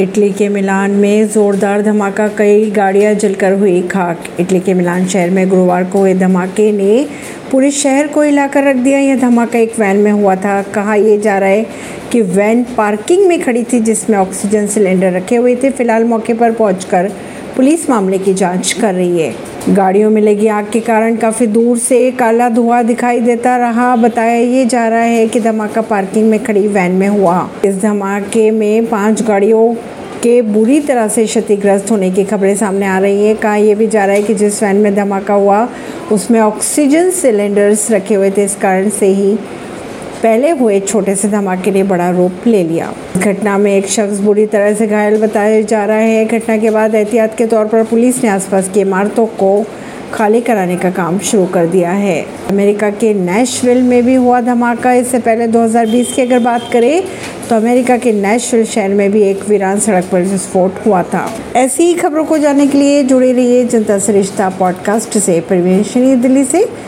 Italy के मिलान में जोरदार धमाका, कई गाड़ियाँ जलकर हुई खाक। इटली के मिलान शहर में गुरुवार को हुए धमाके ने पूरे शहर को हिलाकर रख दिया। यह धमाका एक वैन में हुआ था। कहा यह जा रहा है कि वैन पार्किंग में खड़ी थी, जिसमें ऑक्सीजन सिलेंडर रखे हुए थे। फ़िलहाल मौके पर पहुंचकर पुलिस मामले की जाँच कर रही है। गाड़ियों में लगी आग के कारण काफ़ी दूर से काला धुआँ दिखाई देता रहा। बताया ये जा रहा है कि धमाका पार्किंग में खड़ी वैन में हुआ। इस धमाके में पाँच गाड़ियों के बुरी तरह से क्षतिग्रस्त होने की खबरें सामने आ रही है। कहा यह भी जा रहा है कि जिस वैन में धमाका हुआ, उसमें ऑक्सीजन सिलेंडर्स रखे हुए थे। इस कारण से ही पहले हुए छोटे से धमाके ने बड़ा रूप ले लिया। घटना में एक शख्स बुरी तरह से घायल बताया जा रहा है। घटना के बाद एहतियात के तौर पर पुलिस ने आसपास की इमारतों को खाली कराने का काम शुरू कर दिया है। अमेरिका के नेशविल में भी हुआ धमाका। इससे पहले 2020 की अगर बात करें तो अमेरिका के नेशविल शहर में भी एक वीरान सड़क पर विस्फोट हुआ था। ऐसी ही खबरों को जानने के लिए जुड़े रहिए जनता से रिश्ता पॉडकास्ट से। प्रवीण दिल्ली से।